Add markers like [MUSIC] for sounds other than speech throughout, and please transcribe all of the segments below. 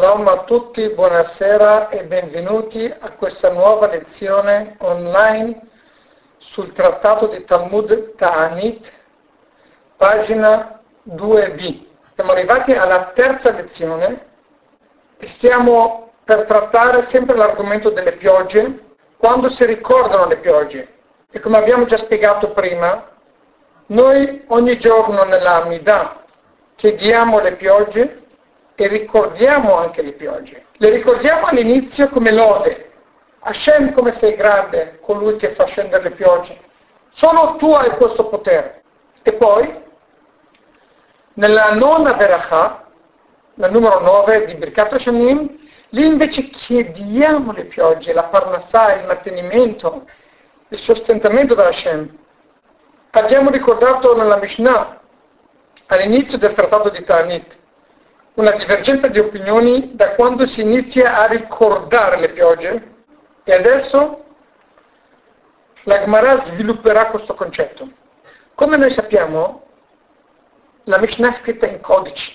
Shalom a tutti, buonasera e benvenuti a questa nuova lezione online sul trattato di Talmud Ta'anit, pagina 2b. Siamo arrivati alla terza lezione e stiamo per trattare sempre l'argomento delle piogge, quando si ricordano le piogge. E come abbiamo già spiegato prima, noi ogni giorno nella Midah chiediamo le piogge e ricordiamo anche le piogge. Le ricordiamo all'inizio come lode. Hashem come sei grande, colui che fa scendere le piogge. Solo tu hai questo potere. E poi, nella nona Veracha, la numero 9 di Birkat Hashanim, lì invece chiediamo le piogge, la parnassà, il mantenimento, il sostentamento da Hashem. Abbiamo ricordato nella Mishnah, all'inizio del trattato di Tanit, una divergenza di opinioni da quando si inizia a ricordare le piogge e adesso la Gemara svilupperà questo concetto. Come noi sappiamo, la Mishnah è scritta in codici,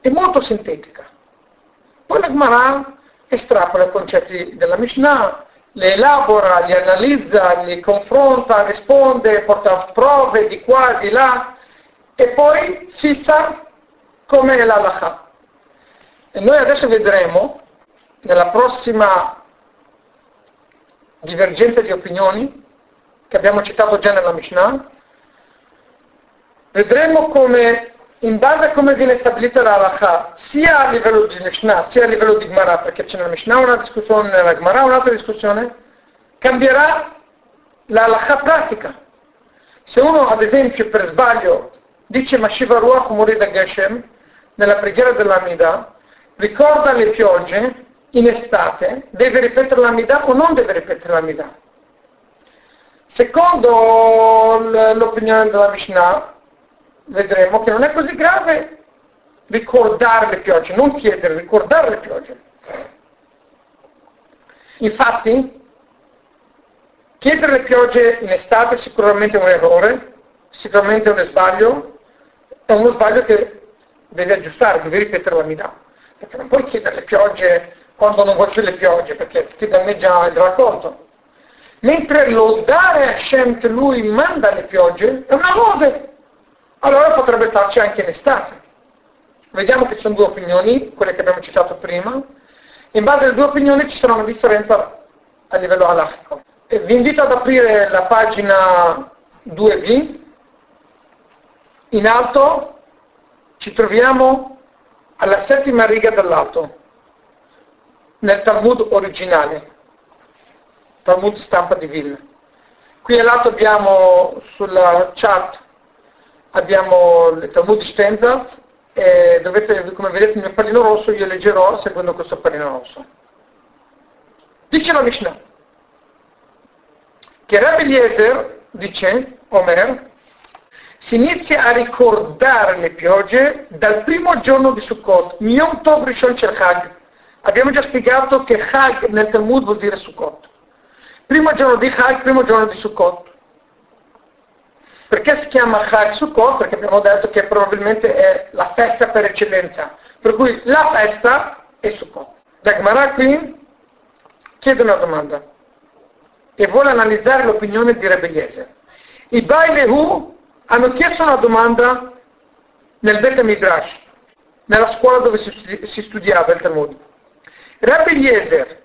è molto sintetica. Poi la Gemara estrapola i concetti della Mishnah, li elabora, li analizza, li confronta, risponde, porta prove di qua, di là e poi fissa come è l'alaha. E noi adesso vedremo, nella prossima divergenza di opinioni, che abbiamo citato già nella Mishnah, vedremo come, in base a come viene stabilita la halakha, sia a livello di Mishnah, sia a livello di Gemara, perché c'è nella Mishnah una discussione, nella Gemara un'altra discussione, cambierà la halakha pratica. Se uno, ad esempio, per sbaglio, dice Mashiva Ruach Murida Geshem, nella preghiera dell'Amida, ricorda le piogge in estate, deve ripetere l'Amida o non deve ripetere l'Amida? Secondo l'opinione della Mishnah, vedremo che non è così grave ricordare le piogge, non chiedere, ricordare le piogge. Infatti, chiedere le piogge in estate è sicuramente un errore, sicuramente è un sbaglio, è uno sbaglio che devi aggiustare, devi ripetere la Midah. Perché non puoi chiedere le piogge quando non vuoi più le piogge, perché ti danneggia il raccolto. Mentre lodare Hashem che lui manda le piogge è una lode. Allora potrebbe starci anche in estate. Vediamo che ci sono due opinioni, quelle che abbiamo citato prima. In base alle due opinioni ci sarà una differenza a livello halachico. Vi invito ad aprire la pagina 2b. In alto ci troviamo alla settima riga dall'alto, nel Talmud originale, Talmud stampa di Vilna. Qui a lato abbiamo sulla chart abbiamo il Talmud Stenzals e dovete, come vedete il mio pallino rosso, io leggerò seguendo questo pallino rosso. Dice la Mishnah che Rabbi Eliezer, dice Omer, si inizia a ricordare le piogge dal primo giorno di Sukkot, Yom Tov Rishon Shel Chag. Abbiamo già spiegato che Chag nel Talmud vuol dire Sukkot. Primo giorno di Chag, primo giorno di Sukkot. Perché si chiama Chag Sukkot? Perché abbiamo detto che probabilmente è la festa per eccellenza. Per cui la festa è Sukkot. Dagmara qui chiede una domanda e vuole analizzare l'opinione di Rebbe Eliezer. I Bailehu hanno chiesto una domanda nel Bet Midrash, nella scuola dove si, studiava il Talmud. Rabbi Eliezer,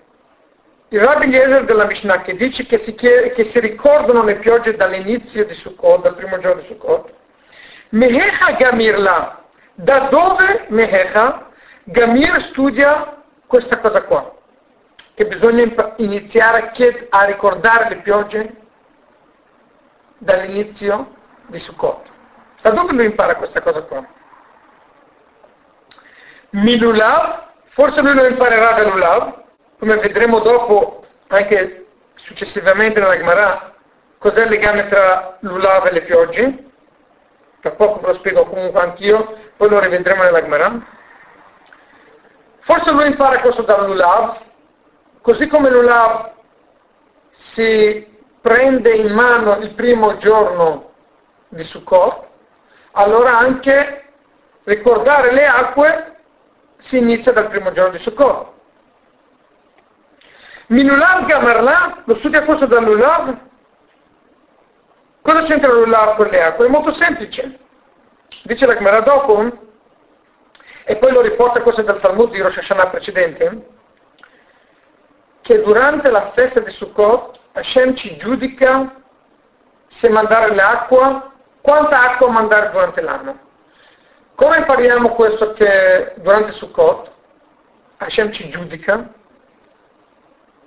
il Rabbi Eliezer della Mishnah che dice che si, che si ricordano le piogge dall'inizio di Sukkot, dal primo giorno di Sukkot, Mehecha Gamirla, da dove Mehecha Gamir studia questa cosa qua? Che bisogna iniziare a, a ricordare le piogge dall'inizio di Sukkot. Da dove lui impara questa cosa qua? Milulav, forse lui lo imparerà da Lulav, come vedremo dopo, anche successivamente nella Gemara, cos'è il legame tra Lulav e le piogge. Tra poco ve lo spiego comunque anch'io, poi lo rivedremo nella Gemara. Forse lui impara questo da Lulav, così come Lulav si prende in mano il primo giorno di Sukkot, allora anche ricordare le acque si inizia dal primo giorno di Sukkot. Minulav Gamarla, lo studia questo dall'Ulav. Cosa c'entra l'Ulav con le acque? È molto semplice. Dice la Gemara dopo, e poi lo riporta questo dal Talmud di Rosh Hashanah precedente, che durante la festa di Sukkot Hashem ci giudica se mandare l'acqua, quanta acqua mandare durante l'anno. Come impariamo questo che durante Sukkot Hashem ci giudica?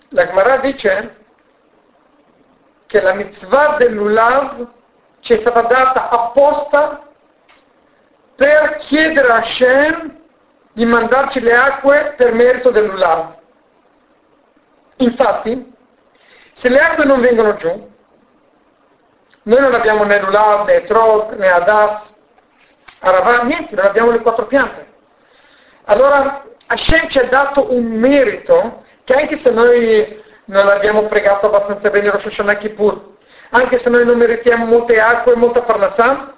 La Gemara dice che la mitzvah dell'Ulav ci è stata data apposta per chiedere a Hashem di mandarci le acque per merito dell'Ulav. Infatti, se le acque non vengono giù, noi non abbiamo né Lulav, né Trog, né Adas, Aravà, niente, non abbiamo le quattro piante. Allora Hashem ci ha dato un merito che anche se noi non abbiamo pregato abbastanza bene Rosh Hashanah Kippur, anche se noi non meritiamo molte acque e molta parnassà,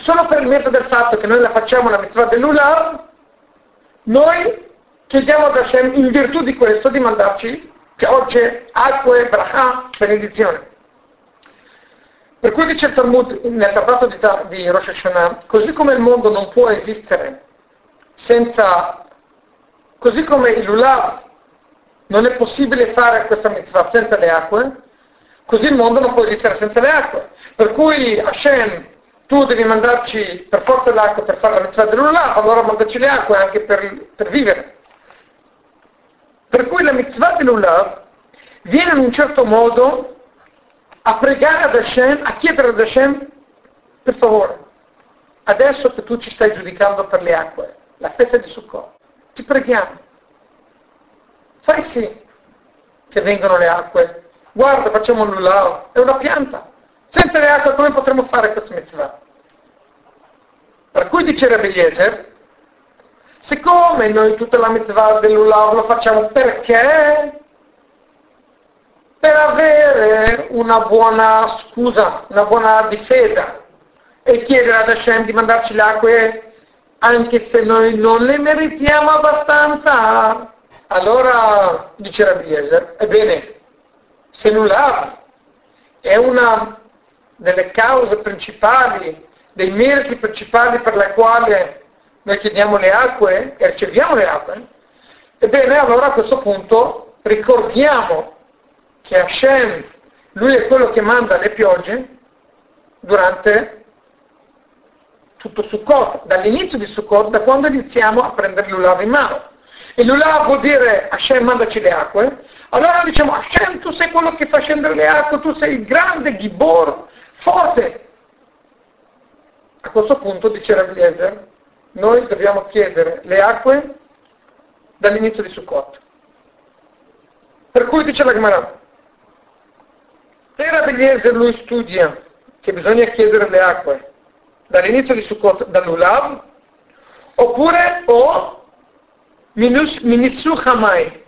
solo per il merito del fatto che noi la facciamo la mitzvah dell'Ulav, noi chiediamo ad Hashem in virtù di questo di mandarci piogge, acque, bracha, benedizione. Per cui dice il Talmud nel trattato di, di Rosh Hashanah, così come il mondo non può esistere senza, così come il Lulav non è possibile fare questa mitzvah senza le acque, così il mondo non può esistere senza le acque. Per cui Hashem, tu devi mandarci per forza l'acqua per fare la mitzvah dell'Ulav, allora mandarci le acque anche per, per vivere. Per cui la mitzvah dell'Ulav viene in un certo modo a pregare ad Hashem, a chiedere ad Hashem, per favore, adesso che tu ci stai giudicando per le acque, la festa di Sukkot, ti preghiamo, fai sì che vengano le acque, guarda, facciamo un lulav, è una pianta, senza le acque come potremmo fare questa mitzvah? Per cui dice Rabbi Eliezer, siccome noi tutta la mitzvah dell'ulav lo facciamo perché per avere una buona scusa, una buona difesa e chiedere ad Hashem di mandarci le acque anche se noi non le meritiamo abbastanza. Allora, dice Rabbi Eliezer, ebbene, se nulla è una delle cause principali, dei meriti principali per la quale noi chiediamo le acque e riceviamo le acque, ebbene allora a questo punto ricordiamo che Hashem, lui è quello che manda le piogge durante tutto Sukkot, dall'inizio di Sukkot, da quando iniziamo a prendere l'Ulav in mano. E l'Ulav vuol dire Hashem mandaci le acque, allora diciamo Hashem tu sei quello che fa scendere le acque, tu sei il grande Gibor, forte. A questo punto, dice Rablieser, noi dobbiamo chiedere le acque dall'inizio di Sukkot. Per cui dice la Gemara, se Rabeliezer lui studia che bisogna chiedere le acque dall'inizio di Sukkot, dall'Ulav, oppure o Minissu Hamai.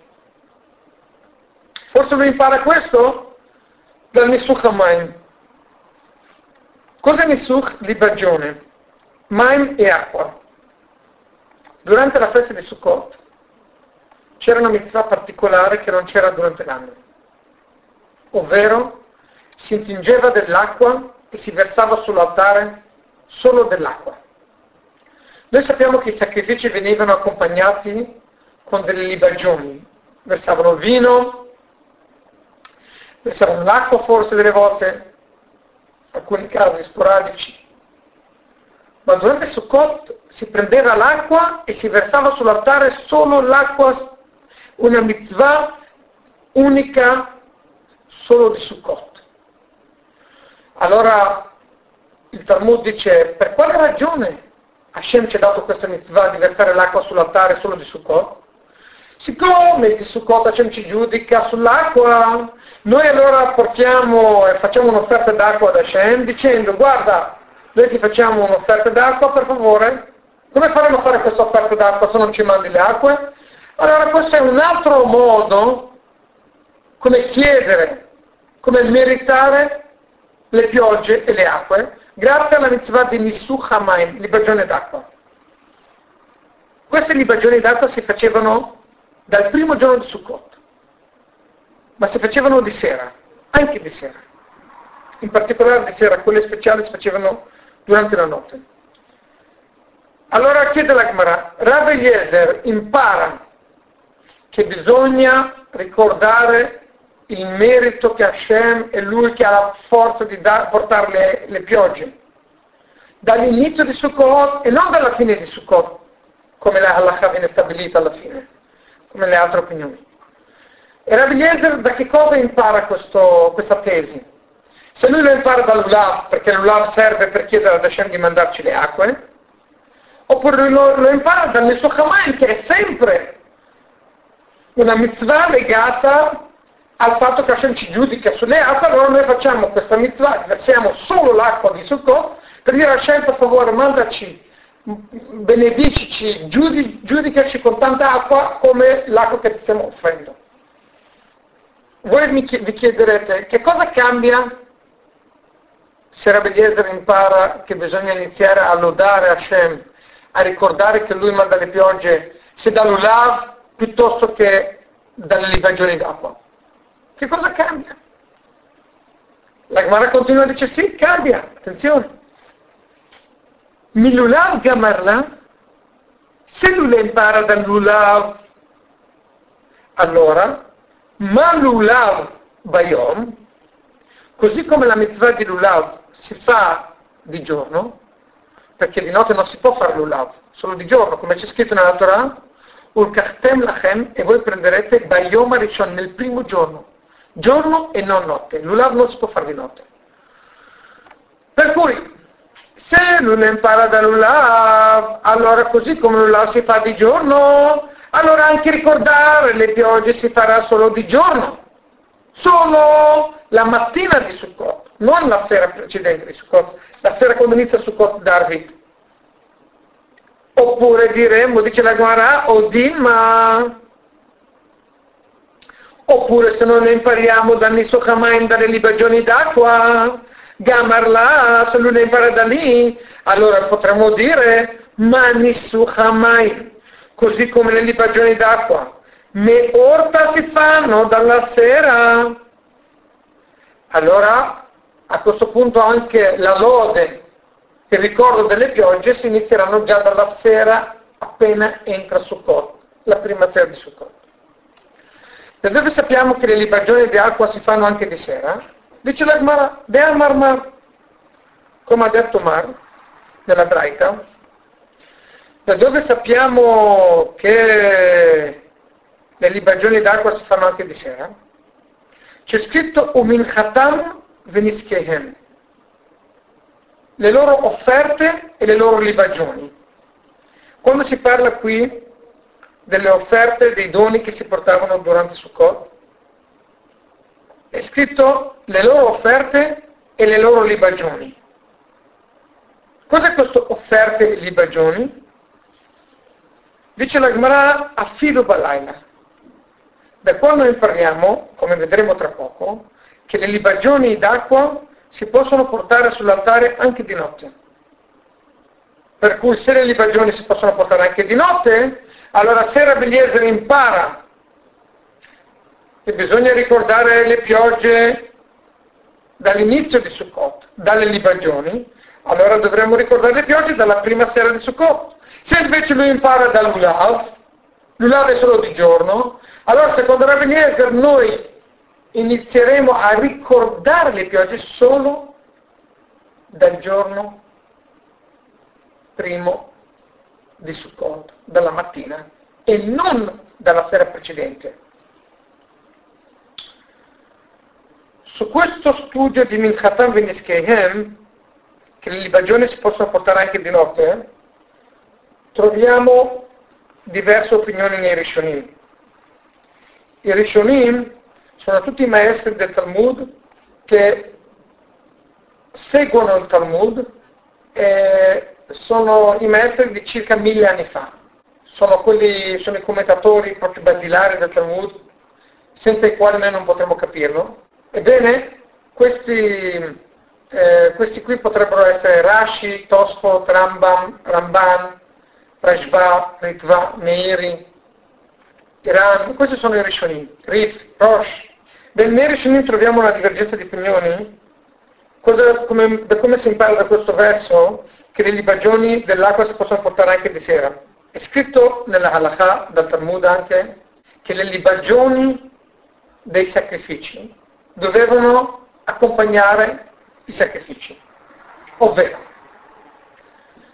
Forse lui impara questo dal Nissu Hamai. Cosa è Nissuch? Libagione. Maim e acqua. Durante la festa di Sukkot c'era una mitzvah particolare che non c'era durante l'anno, ovvero si intingeva dell'acqua e si versava sull'altare solo dell'acqua. Noi sappiamo che i sacrifici venivano accompagnati con delle libagioni, versavano vino, versavano l'acqua forse delle volte, alcuni casi sporadici, ma durante Sukkot si prendeva l'acqua e si versava sull'altare solo l'acqua, una mitzvah unica solo di Sukkot. Allora il Talmud dice, per quale ragione Hashem ci ha dato questa mitzvah di versare l'acqua sull'altare solo di Sukkot? Siccome di Sukkot Hashem ci giudica sull'acqua, noi allora portiamo e facciamo un'offerta d'acqua ad Hashem dicendo, guarda, noi ti facciamo un'offerta d'acqua, per favore, come faremo a fare questa offerta d'acqua se non ci mandi le acque? Allora questo è un altro modo come chiedere, come meritare le piogge e le acque, grazie alla mitzvah di Nisuch Hamaim, liberazione d'acqua. Queste libagioni d'acqua si facevano dal primo giorno di Sukkot, ma si facevano di sera, anche di sera. In particolare di sera, quelle speciali si facevano durante la notte. Allora chiede la Gemara, Rav Eliezer impara che bisogna ricordare il merito che Hashem è lui che ha la forza di da, portare le, le piogge dall'inizio di Sukkot e non dalla fine di Sukkot come la halakha viene stabilita alla fine come le altre opinioni e Rabbi Eliezer da che cosa impara questo, questa tesi? se lui lo impara dall'Ulav perché l'Ulav serve per chiedere ad Hashem di mandarci le acque oppure lo, lo impara dal Nesochamayim che è sempre una mitzvah legata al fatto che Hashem ci giudica sulle acque, allora noi facciamo questa mitzvah, versiamo solo l'acqua di Sukkot per dire a Hashem per favore mandaci, benedicici, giudi, giudicaci con tanta acqua come l'acqua che ti stiamo offrendo. Voi mi, vi chiederete che cosa cambia se Rabbi Eliezer impara che bisogna iniziare a lodare Hashem, a ricordare che lui manda le piogge, se dall'Ulav piuttosto che dalle libagioni d'acqua. Che cosa cambia? La Gemara continua a dire sì, cambia, attenzione. Milulav Gamarla, se lui le impara dall'Ulav, allora, ma l'Ulav Bayom, così come la mitzvah di Lulav si fa di giorno, perché di notte non si può fare l'Ulav, solo di giorno, come c'è scritto nella Torah, Ulkachtem lachem, e voi prenderete Bayom Arishon nel primo giorno, giorno e non notte. L'Ulav non si può fare di notte. Per cui, se lui impara da Lulav, allora così come Lulav si fa di giorno, allora anche ricordare le piogge si farà solo di giorno. Solo la mattina di Sukkot, non la sera precedente di Sukkot, la sera quando inizia Sukkot Darvit. Oppure diremmo, dice la Guara, Odima. Oppure se non impariamo da Nisocamaim, dalle libagioni d'acqua, Gamarla, se lui ne impara da lì, allora potremmo dire, ma Nisocamaim, così come le libagioni d'acqua. Me orta si fanno dalla sera. Allora, a questo punto anche la lode il ricordo delle piogge si inizieranno già dalla sera appena entra Sukkot, la prima sera di Sukkot. Da dove sappiamo che le libagioni di acqua si fanno anche di sera? Dice la Gemara, Be'al Mar come ha detto Mar, nella Braita, da dove sappiamo che le libagioni d'acqua si fanno anche di sera? C'è scritto Umin Khatam Veniskehem, le loro offerte e le loro libagioni. Quando si parla qui delle offerte, dei doni che si portavano durante Sukkot, è scritto le loro offerte e le loro libagioni. Cos'è questo offerte e libagioni? Dice la Gemara affido balaila. Da qua noi impariamo, come vedremo tra poco, che le libagioni d'acqua si possono portare sull'altare anche di notte. Per cui se le libagioni si possono portare anche di notte, allora se Rabeliezer impara che bisogna ricordare le piogge dall'inizio di Sukkot, dalle libagioni, allora dovremmo ricordare le piogge dalla prima sera di Sukkot. Se invece lui impara dall'Ulav, l'Ulav è solo di giorno, allora secondo Rabeliezer noi inizieremo a ricordare le piogge solo dal giorno primo di Sukkot, dalla mattina, e non dalla sera precedente. Su questo studio di Minchatan Veniskeihem, che le libagioni si possono portare anche di notte, troviamo diverse opinioni nei Rishonim. I Rishonim sono tutti maestri del Talmud che seguono il Talmud e sono i maestri di circa mille anni fa. Sono, quelli, sono i commentatori proprio basilari del Talmud, senza i quali noi non potremmo capirlo. Ebbene, questi, eh, questi qui potrebbero essere Rashi, Tosfot, Rambam, Ramban, Rashba, Ritva, Meiri, Iran, questi sono i Rishonim, Rif, Rosh. Nel Rishonim troviamo una divergenza di opinioni, Cosa, come, da come si impara da questo verso che le libagioni dell'acqua si possono portare anche di sera. È scritto nella halakha, dal Talmud anche, che le libagioni dei sacrifici dovevano accompagnare i sacrifici. Ovvero,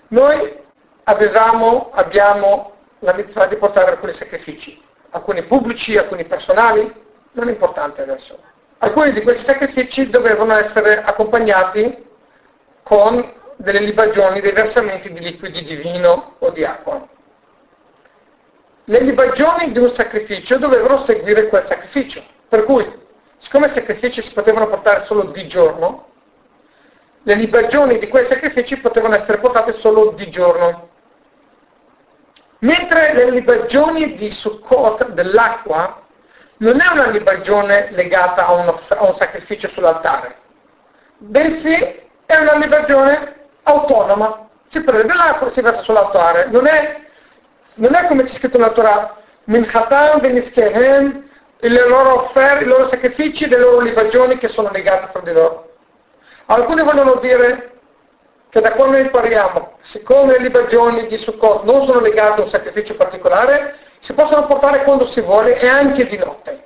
noi avevamo, abbiamo la mitzvah di portare alcuni sacrifici, alcuni pubblici, alcuni personali, non è importante adesso. Alcuni di questi sacrifici dovevano essere accompagnati con delle libagioni, dei versamenti di liquidi di vino o di acqua. Le libagioni di un sacrificio dovevano seguire quel sacrificio, per cui, siccome i sacrifici si potevano portare solo di giorno, le libagioni di quei sacrifici potevano essere portate solo di giorno. Mentre le libagioni di Sukkot dell'acqua non è una libagione legata a, uno, a un sacrificio sull'altare, bensì è una libagione autonoma. Si prende l'acqua e si versa sull'altare. Non è, non è come c'è scritto nella Torah, Minchatam, Benischehem, le loro offerte, i loro sacrifici, le loro libagioni che sono legate fra di loro. Alcuni vogliono dire che da quando impariamo, siccome le libagioni di Sukkot non sono legate a un sacrificio particolare, si possono portare quando si vuole e anche di notte.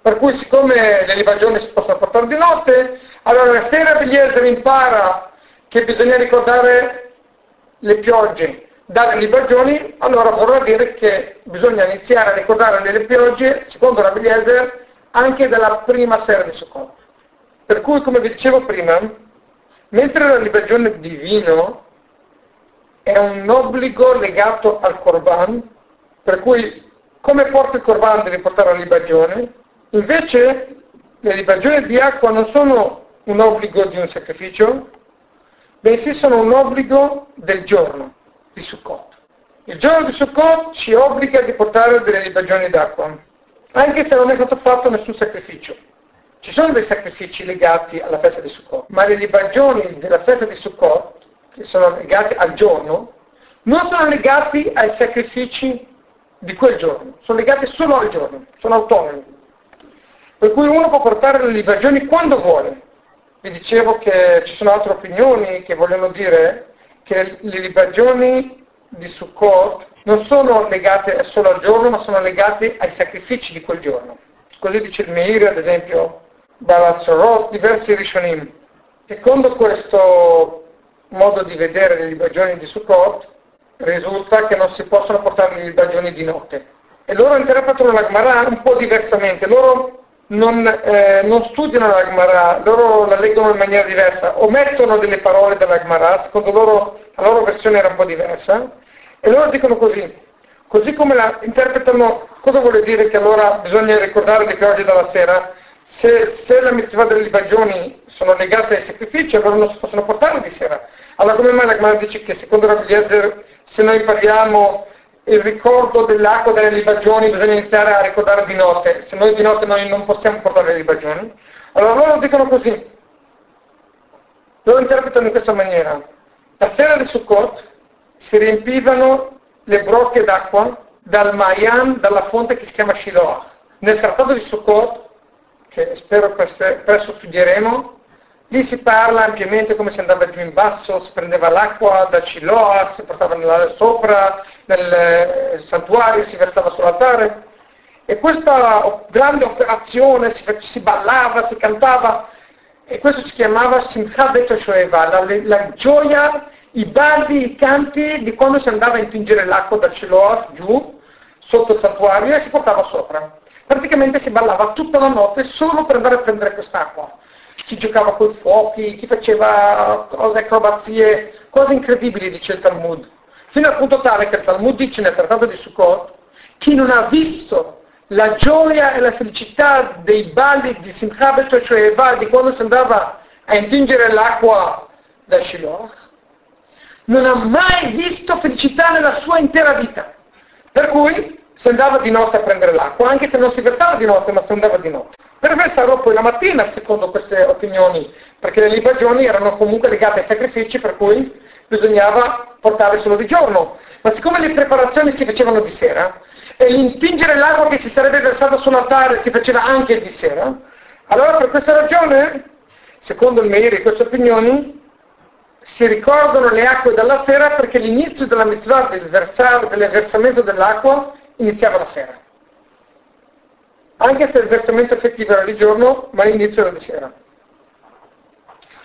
Per cui siccome le libagioni si possono portare di notte, allora la sera degli Elder impara che bisogna ricordare le piogge dalle libagioni, allora vorrà dire che bisogna iniziare a ricordare le piogge, secondo Rabbi Eliezer, anche dalla prima sera di Sukkot. Per cui, come vi dicevo prima, mentre la libagione di vino è un obbligo legato al Corban, per cui come porta il Corban devi portare la libagione, invece le libagioni di acqua non sono un obbligo di un sacrificio, bensì sono un obbligo del giorno di Sukkot. Il giorno di Sukkot ci obbliga di portare delle libagioni d'acqua, anche se non è stato fatto nessun sacrificio. Ci sono dei sacrifici legati alla festa di Sukkot, ma le libagioni della festa di Sukkot, che sono legate al giorno, non sono legati ai sacrifici di quel giorno, sono legati solo al giorno, sono autonomi. Per cui uno può portare le libagioni quando vuole, vi dicevo che ci sono altre opinioni che vogliono dire che le libagioni di Sukkot non sono legate solo al giorno, ma sono legate ai sacrifici di quel giorno. Così dice il Meir, ad esempio, Balazzarot, diversi Rishonim. Secondo questo modo di vedere le libagioni di Sukkot, risulta che non si possono portare le libagioni di notte. E loro interpretano la Gemara un po' diversamente. Loro non, eh, non studiano la Gemara, loro la leggono in maniera diversa, omettono delle parole della Gemara, secondo loro la loro versione era un po' diversa, e loro dicono così, così come la interpretano, cosa vuole dire che allora bisogna ricordare le piogge dalla sera? Se, se la mitzvah delle libagioni sono legate ai sacrifici, allora non si possono portare di sera. Allora come mai la Gemara dice che secondo Rabbi Eliezer, se noi parliamo il ricordo dell'acqua delle libagioni bisogna iniziare a ricordare di notte, se noi di notte noi non possiamo portare le libagioni. Allora loro dicono così, loro interpretano in questa maniera. La sera di Sukkot si riempivano le brocche d'acqua dal Mayan, dalla fonte che si chiama Shiloh. Nel trattato di Sukkot, che spero presto studieremo, Lì si parla ampiamente come si andava giù in basso, si prendeva l'acqua da Ciloa, si portava nella, sopra nel eh, santuario, si versava sull'altare. E questa grande operazione si, si ballava, si cantava, e questo si chiamava Simcha Shoeva, la, la, gioia, i balli, i canti di quando si andava a intingere l'acqua da Ciloa giù, sotto il santuario, e si portava sopra. Praticamente si ballava tutta la notte solo per andare a prendere quest'acqua chi giocava con i fuochi, chi faceva cose, acrobazie, cose incredibili, dice il Talmud. Fino al punto tale che il Talmud dice nel trattato di Sukkot, chi non ha visto la gioia e la felicità dei balli di Simchabet e Shoeva, di quando si andava a intingere l'acqua da Shiloh, non ha mai visto felicità nella sua intera vita. Per cui si andava di notte a prendere l'acqua, anche se non si versava di notte, ma si andava di notte. Per versarlo poi la mattina, secondo queste opinioni, perché le libagioni erano comunque legate ai sacrifici, per cui bisognava portare solo di giorno. Ma siccome le preparazioni si facevano di sera e l'intingere l'acqua che si sarebbe versata sull'altare si faceva anche di sera, allora per questa ragione, secondo il Meir e queste opinioni, si ricordano le acque dalla sera perché l'inizio della mitzvah del, versare, del versamento dell'acqua iniziava la sera. Anche se il versamento effettivo era di giorno, ma l'inizio era di sera.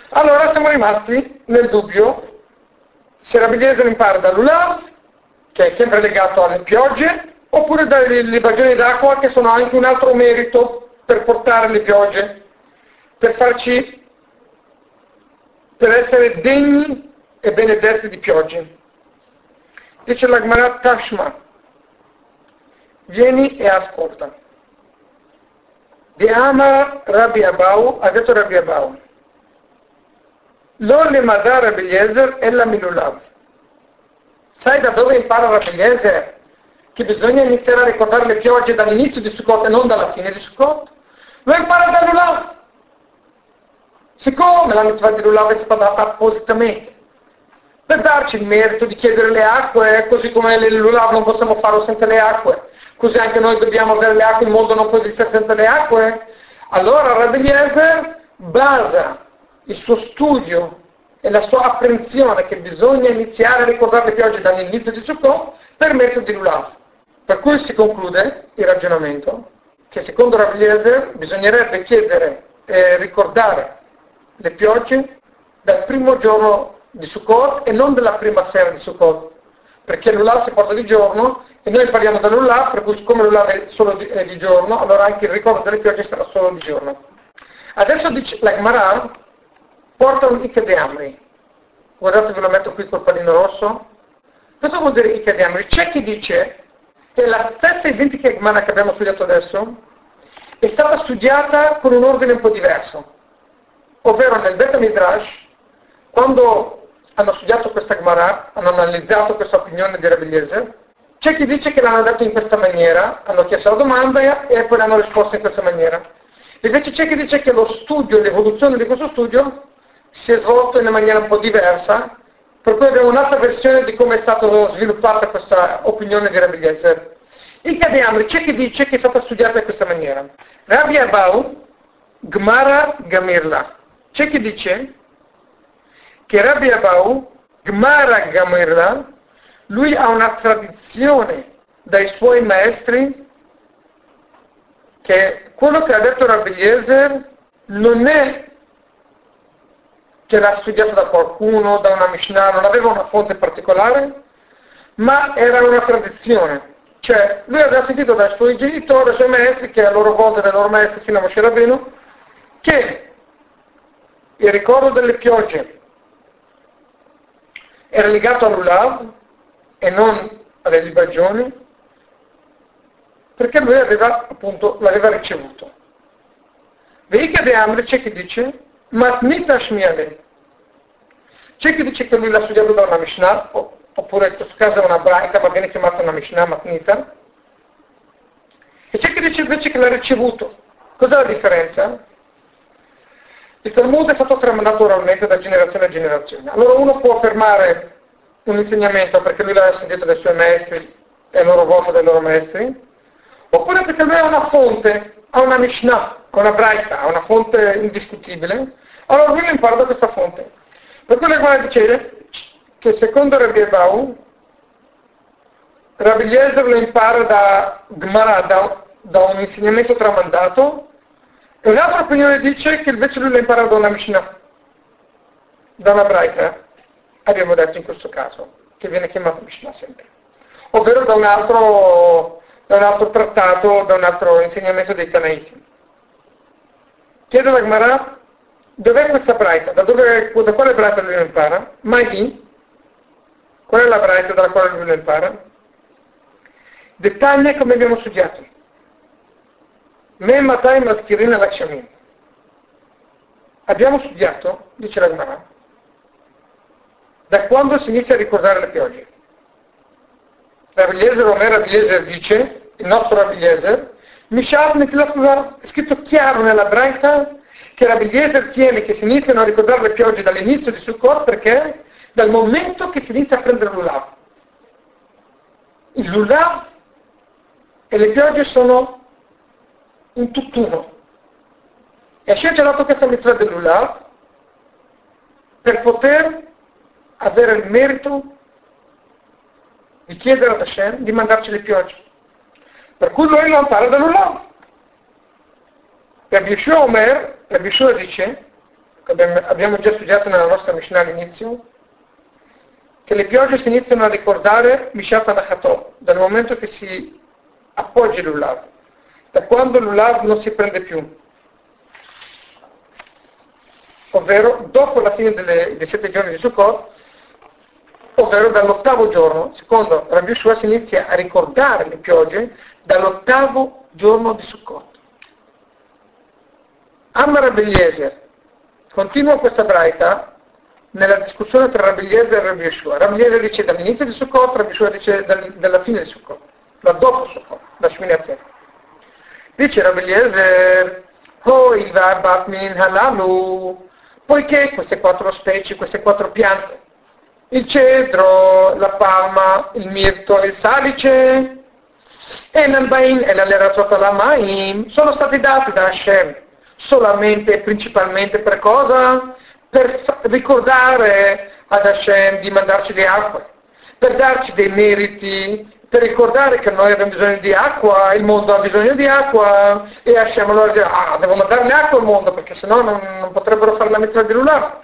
Allora siamo rimasti nel dubbio se Rabbi Eliezer impara dall'Ulav, che è sempre legato alle piogge, oppure dalle libagioni d'acqua che sono anche un altro merito per portare le piogge, per farci, per essere degni e benedetti di piogge. Dice la Gemara Tashma, vieni e ascolta. Di ama Rabbi Abau, ha detto Rabbi Abau, lo lemada Rabbi Eliezer e la Milulav. Sai da dove impara Rabbi Eliezer? Che bisogna iniziare a ricordare le piogge dall'inizio di Sukkot e non dalla fine di Sukkot? Lo impara da Lulav. Siccome la mitzvah di Lulav è stata data appositamente per darci il merito di chiedere le acque, così come le Lulav non possiamo farlo senza le acque, così anche noi dobbiamo avere le acque, il mondo non può esistere senza le acque, allora Rabbi basa il suo studio e la sua apprensione che bisogna iniziare a ricordare le piogge dall'inizio di Sukkot per metodo di Lulav. Per cui si conclude il ragionamento che secondo Eliezer bisognerebbe chiedere e ricordare le piogge dal primo giorno di Sukkot e non della prima sera di Sukkot, perché l'Ulav si porta di giorno e noi parliamo dell'Ulav, per cui siccome l'Ulav è solo di, è di, giorno, allora anche il ricordo delle piogge sarà solo di giorno. Adesso dice, la Gemara porta un Ikedeamri. Guardate, ve lo metto qui col pallino rosso. Cosa vuol dire Ikedeamri? C'è chi dice che la stessa identica Gemara che abbiamo studiato adesso è stata studiata con un ordine un po' diverso. Ovvero nel Beta Midrash, quando hanno studiato questa Gemara, hanno analizzato questa opinione di Rabbi Eliezer, c'è chi dice che l'hanno detto in questa maniera, hanno chiesto la domanda e poi l'hanno risposto in questa maniera. Invece c'è chi dice che lo studio, l'evoluzione di questo studio si è svolto in una maniera un po' diversa, per cui abbiamo un'altra versione di come è stata sviluppata questa opinione di Rabbi Eliezer. Il Kademri c'è chi dice che è stata studiata in questa maniera. Rabbi Abau, Gmara Gamirla. C'è chi dice che Rabbi Abau, Gmara Gamirla, lui ha una tradizione dai suoi maestri che quello che ha detto Rabbi Eliezer non è che era studiato da qualcuno, da una Mishnah, non aveva una fonte particolare, ma era una tradizione. Cioè, lui aveva sentito dai suoi genitori, dai suoi maestri, che a loro volta dai loro maestri fino a Moshe che il ricordo delle piogge era legato all'Ulav e non alle libagioni, perché lui aveva, appunto, l'aveva ricevuto. Veica de Amri c'è chi dice Matnita Shmiale. C'è chi dice che lui l'ha studiato da una Mishnah, oppure in questo caso è una braita, ma viene chiamata una Mishnah Matnita. E c'è chi dice invece che l'ha ricevuto. Cos'è la differenza? Il Talmud è stato tramandato oralmente da generazione a generazione. Allora uno può affermare un insegnamento perché lui l'ha sentito dai suoi maestri e loro volta dai loro maestri, oppure perché lui ha una fonte, ha una Mishnah, ha una Braita, ha una fonte indiscutibile, allora lui impara da questa fonte. Per cui la Gemara dice che secondo Rabbi Ebau, Rabbi Eliezer lo impara da Gemara, da, da, un insegnamento tramandato, e un'altra opinione dice che invece lui lo impara da una Mishnah, da una Braita, abbiamo detto in questo caso, che viene chiamato Mishnah sempre, ovvero da un altro, da un altro trattato, da un altro insegnamento dei Tanaiti. Chiede la Gemara, dov'è questa braita? Da, dove, da quale braita lui lo impara? Mai Qual è la braita dalla quale lui lo impara? Dettagli come abbiamo studiato. Me matai maschirina lakshamim. Abbiamo studiato, dice la Gemara, da quando si inizia a ricordare le piogge. Rabbi Omer Rabbi dice, il nostro Rabbi Eliezer, Mishat Netilat è scritto chiaro nella Braita che Rabbi Eliezer tiene che si iniziano a ricordare le piogge dall'inizio di Sukkot perché dal momento che si inizia a prendere l'Ulav. il lulav e le piogge sono un tutt'uno. E Hashem ci ha dato questa mitzvah del lulav per poter avere il merito di chiedere ad Hashem di mandarci le piogge. Per cui lui non parla dell'Ulam. Rabbi Yeshua Omer, Rabbi Yeshua dice, abbiamo già studiato nella nostra Mishnah all'inizio, che le piogge si iniziano a ricordare Mishat Anachatov, dal momento che si appoggia l'Ulav, da quando l'Ulav non si prende più. Ovvero dopo la fine delle, dei sette giorni di Sukkot, ovvero dall'ottavo giorno, secondo Rabbi Yeshua si inizia a ricordare le piogge dall'ottavo giorno di Sukkot. Amma Rabbi Eliezer, continua questa braita nella discussione tra Rabbi Eliezer e Rabbi Yeshua. Rabbi Eliezer dice dall'inizio di Sukkot, Rabbi Yeshua dice dalla fine di Sukkot, da dopo Sukkot, da Shmini Dice Rabbi Eliezer, il Varbat min halalu, poiché queste quattro specie, queste quattro piante, il cedro, la palma, il mirto e il salice, e l'albain e l'alerazotalamaim sono stati dati da Hashem solamente e principalmente per cosa? Per ricordare ad Hashem di mandarci le acque, per darci dei meriti, per ricordare che noi abbiamo bisogno di acqua, il mondo ha bisogno di acqua, e Hashem allora dice, ah, devo mandare l'acqua al mondo, perché sennò non, non potrebbero fare la mitzvah di Lulav.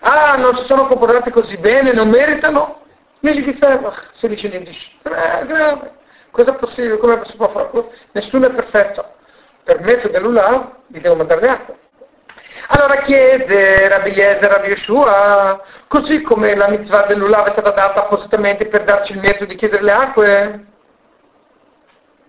Ah, non si sono comportati così bene, non meritano? Mili di dice in indice. Eh, grave. Cosa è possibile? Come si può fare? Nessuno è perfetto. Per mezzo dell'Ulav gli devo mandare l'acqua. Allora chiede Rabbi Yezer, Rabbi Yeshua, così come la mitzvah dell'Ulav è stata data appositamente per darci il mezzo di chiedere le acque?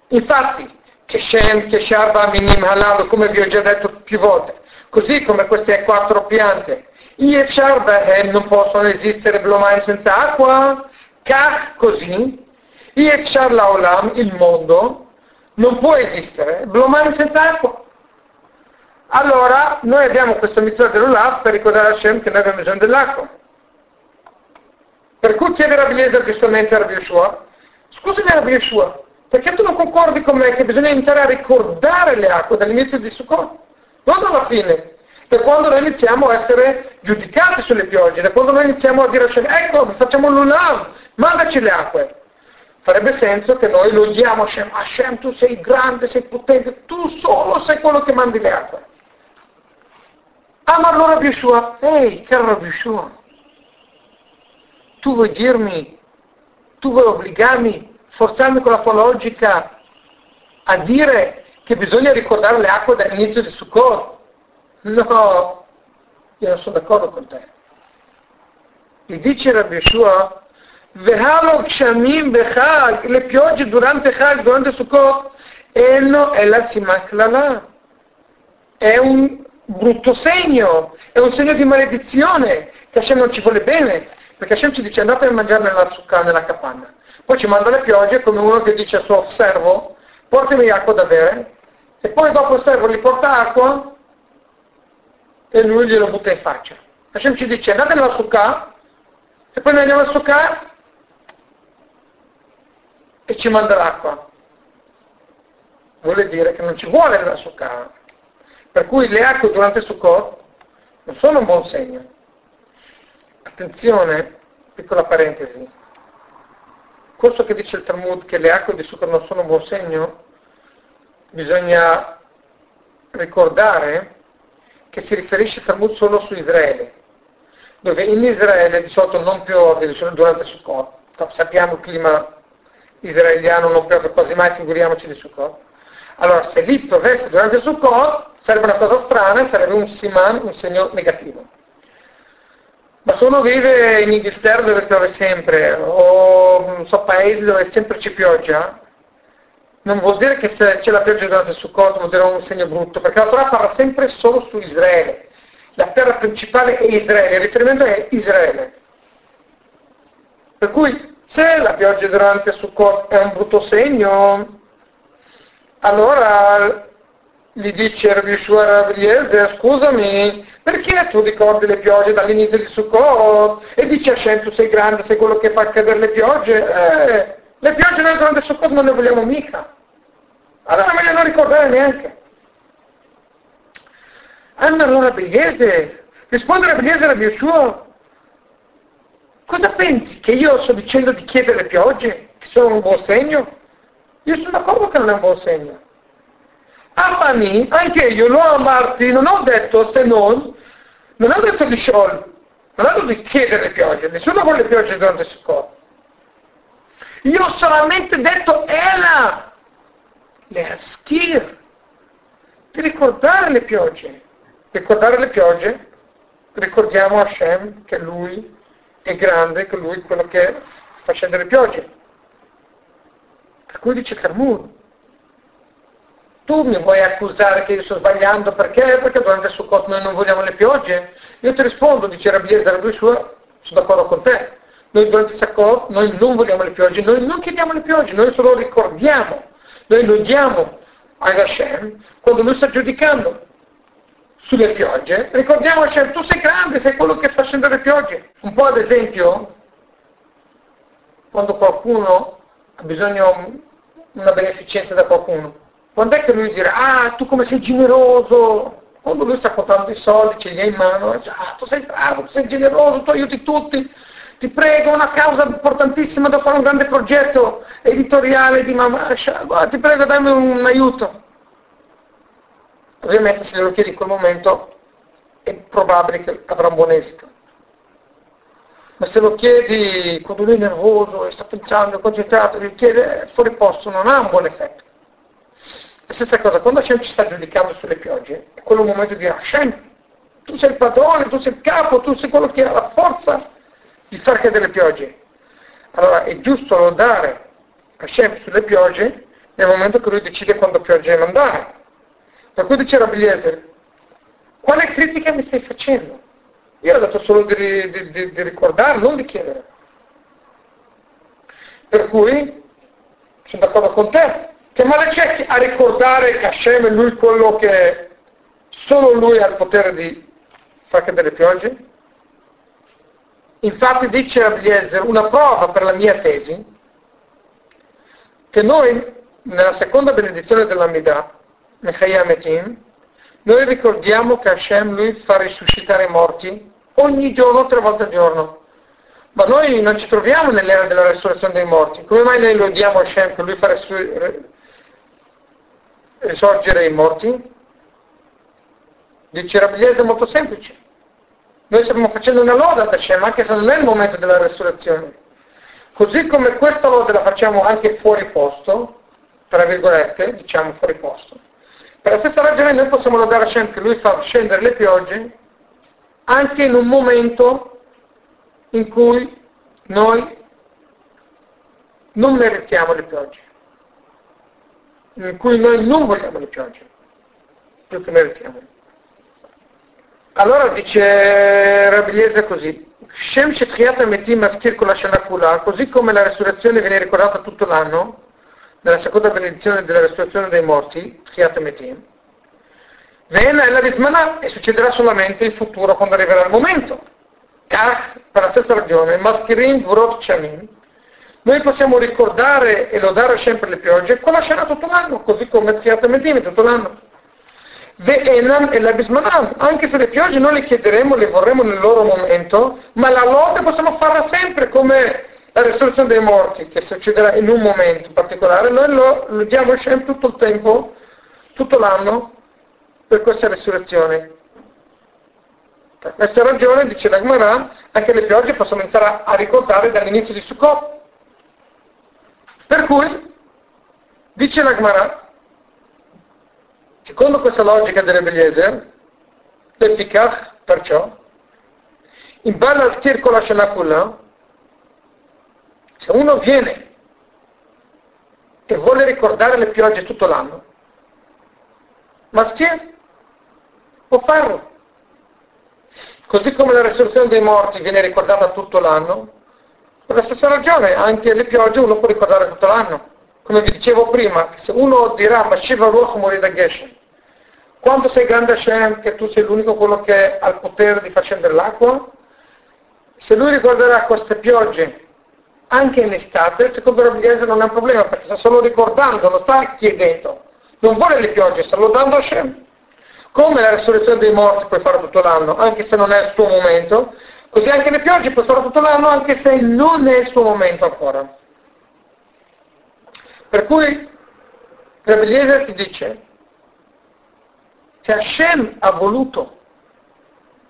Infatti, Keshem, Kesharba, Minim, Halal, come vi ho già detto più volte, così come queste quattro piante Yefshar Behem non possono esistere Blomaim senza acqua, Kach così, Yefshar Laolam, il mondo, non può esistere Blomaim senza acqua. Allora noi abbiamo questo mitzvah dell'Ulaf per ricordare a Hashem che noi abbiamo bisogno dell'acqua. Per cui chiede Rabbi Eliezer giustamente a Rabbi Yeshua, scusami Rabbi Yeshua, perché tu non concordi con me che bisogna iniziare a ricordare le acque dall'inizio di Sukkot? Non dalla fine, per quando noi iniziamo a essere giudicati sulle piogge, da quando noi iniziamo a dire a ecco, facciamo l'ulam, mandaci le acque. Farebbe senso che noi lodiamo Hashem, Hashem tu sei grande, sei potente, tu solo sei quello che mandi le acque. Ah, ma allora Yeshua, ehi, caro Yeshua, tu vuoi dirmi, tu vuoi obbligarmi, forzarmi con la tua logica a dire che bisogna ricordare le acque dall'inizio di Sukkot? No, io non sono d'accordo con te. E dice Rabbi Yeshua, Vehalo Kshamim Bechag, le piogge durante Chag, durante Sukkot, Elno è la Simaklala. È un brutto segno, è un segno di maledizione, che Hashem non ci vuole bene, perché Hashem ci dice andate a mangiare nella zucca, nella capanna. Poi ci manda le piogge come uno che dice al suo servo, portami acqua da bere, e poi dopo il servo gli porta acqua, e lui glielo butta in faccia. Hashem ci dice andate nella sukkah e poi noi andiamo a sukkah e ci manda l'acqua. Vuole dire che non ci vuole nella sukkah. Per cui le acque durante Sukkot non sono un buon segno. Attenzione, piccola parentesi. Questo che dice il Talmud che le acque di Sukkot non sono un buon segno, bisogna ricordare che si riferisce il Talmud solo su Israele, dove in Israele di solito non piove durante Sukkot. Sappiamo il clima israeliano non piove quasi mai, figuriamoci di Sukkot. Allora, se lì piovesse durante Sukkot, sarebbe una cosa strana, sarebbe un siman, un segno negativo. Ma se uno vive in Inghilterra dove piove sempre, o non so, paesi dove sempre ci pioggia, non vuol dire che se c'è la pioggia durante il Sukkot vuol dire un segno brutto, perché la Torah parla sempre solo su Israele. La terra principale è Israele, il riferimento è Israele. Per cui se la pioggia durante il Sukkot è un brutto segno, allora gli dice Rabbi Shua Rabbi scusami, perché tu ricordi le piogge dall'inizio di Sukkot? E dice Hashem, tu sei grande, sei quello che fa cadere le piogge? Eh, Le piogge noi durante Sukkot non le vogliamo mica. Allora meglio non ricordare neanche. Anna allora Bigliese, rispondere a era mio suo. Cosa pensi? Che io sto dicendo di chiedere le piogge? Che sono un buon segno? Io sono d'accordo che non è un buon segno. Amani, anche io lo amarti, non ho detto se non, non ho detto di sciol, non ho detto di chiedere le piogge, nessuno vuole le piogge durante Sukkot. Io ho solamente detto Ela, le aschir, di ricordare le piogge. Ricordare le piogge, ricordiamo Hashem che lui è grande, che lui è quello che fa scendere le piogge. Per cui dice Talmud, tu mi vuoi accusare che io sto sbagliando perché? Perché durante il Sukkot noi non vogliamo le piogge? Io ti rispondo, dice Rabbi Ezer, lui suo, sono d'accordo con te. Noi durante il Sukkot noi non vogliamo le piogge, noi non chiediamo le piogge, noi solo ricordiamo, noi lo diamo a Hashem quando lui sta giudicando sulle piogge. Ricordiamo Hashem, tu sei grande, sei quello che fa scendere le piogge. Un po' ad esempio, quando qualcuno ha bisogno di una beneficenza da qualcuno, quando è che lui dirà, ah, tu come sei generoso? Quando lui sta contando i soldi, ce li ha in mano, dice, ah, tu sei bravo, tu sei generoso, tu aiuti tutti, ti prego, una causa importantissima da fare un grande progetto editoriale di Mamasha, ti prego, dammi un aiuto. Ovviamente se glielo chiedi in quel momento è probabile che avrà un buon esito. Ma se lo chiedi quando lui è nervoso e sta pensando, è concentrato, gli chiede fuori posto, non ha un buon effetto. La stessa cosa, quando Hashem ci sta giudicando sulle piogge, è quello un momento di dire Hashem, tu sei il padrone, tu sei il capo, tu sei quello che ha la forza di far cadere le piogge. Allora è giusto lodare Hashem sulle piogge nel momento che lui decide quando pioggia mandare. Per cui dice Rabbi quale critica mi stai facendo? Io ho dato solo di, di, di, di ricordare, non di chiedere. Per cui sono d'accordo con te. Che male c'è a ricordare che Hashem è lui quello che solo lui ha il potere di far cadere piogge? Infatti dice Rabbi Eliezer, una prova per la mia tesi, che noi nella seconda benedizione dell'Amidà Mechayametim, noi ricordiamo che Hashem lui fa risuscitare i morti ogni giorno, tre volte al giorno. Ma noi non ci troviamo nell'era della resurrezione dei morti. Come mai noi lo diamo a Hashem che lui fa risorgere i morti? Dice Rabbiese molto semplice. Noi stiamo facendo una loda ad Hashem, anche se non è il momento della resurrezione. Così come questa loda la facciamo anche fuori posto, tra virgolette, diciamo fuori posto, per la stessa ragione noi possiamo lodare Hashem che lui fa scendere le piogge anche in un momento in cui noi non meritiamo le piogge, in cui noi non vogliamo le piogge, più che meritiamo. Allora dice Rabbi così, Shem Shetchiat Ametim Maschir con la Shana così come la resurrezione viene ricordata tutto l'anno, nella seconda benedizione della resurrezione dei morti, Tchiat Metim, Vena e la Vismanà e succederà solamente in futuro quando arriverà il momento. Kach, per la stessa ragione, Maskirin Vrot Chamin, noi possiamo ricordare e lodare sempre le piogge con la scena tutto l'anno, così come Tchiat Metim tutto l'anno. Ve'enam e la Bismanam, anche se le piogge noi le chiederemo, le vorremmo nel loro momento, ma la lode possiamo farla sempre come la risurrezione dei morti, che succederà in un momento particolare, noi lo, lo diamo sempre tutto il tempo, tutto l'anno, per questa risurrezione. Per questa ragione, dice la Gemara, anche le piogge possono iniziare a ricordare dall'inizio di Sukkot. Per cui, dice la Gemara, secondo questa logica dell'Ebeliezer, l'efficace perciò, in balla al circolo Shanakula, se uno viene e vuole ricordare le piogge tutto l'anno, ma schier può farlo. Così come la resurrezione dei morti viene ricordata tutto l'anno, per la stessa ragione anche le piogge uno può ricordare tutto l'anno. Come vi dicevo prima, se uno dirà ma Shiva Ruach muore da Geshem, quando sei grande Hashem che tu sei l'unico quello che ha il potere di far scendere l'acqua, se lui ricorderà queste piogge anche in estate, secondo Rabbi non è un problema, perché sta solo ricordando, lo sta chiedendo. Non vuole le piogge, sta lodando Hashem. Come la resurrezione dei morti puoi fare tutto l'anno, anche se non è il suo momento, così anche le piogge puoi fare tutto l'anno, anche se non è il suo momento ancora. Per cui Rabbi Eliezer ti dice, se Hashem ha voluto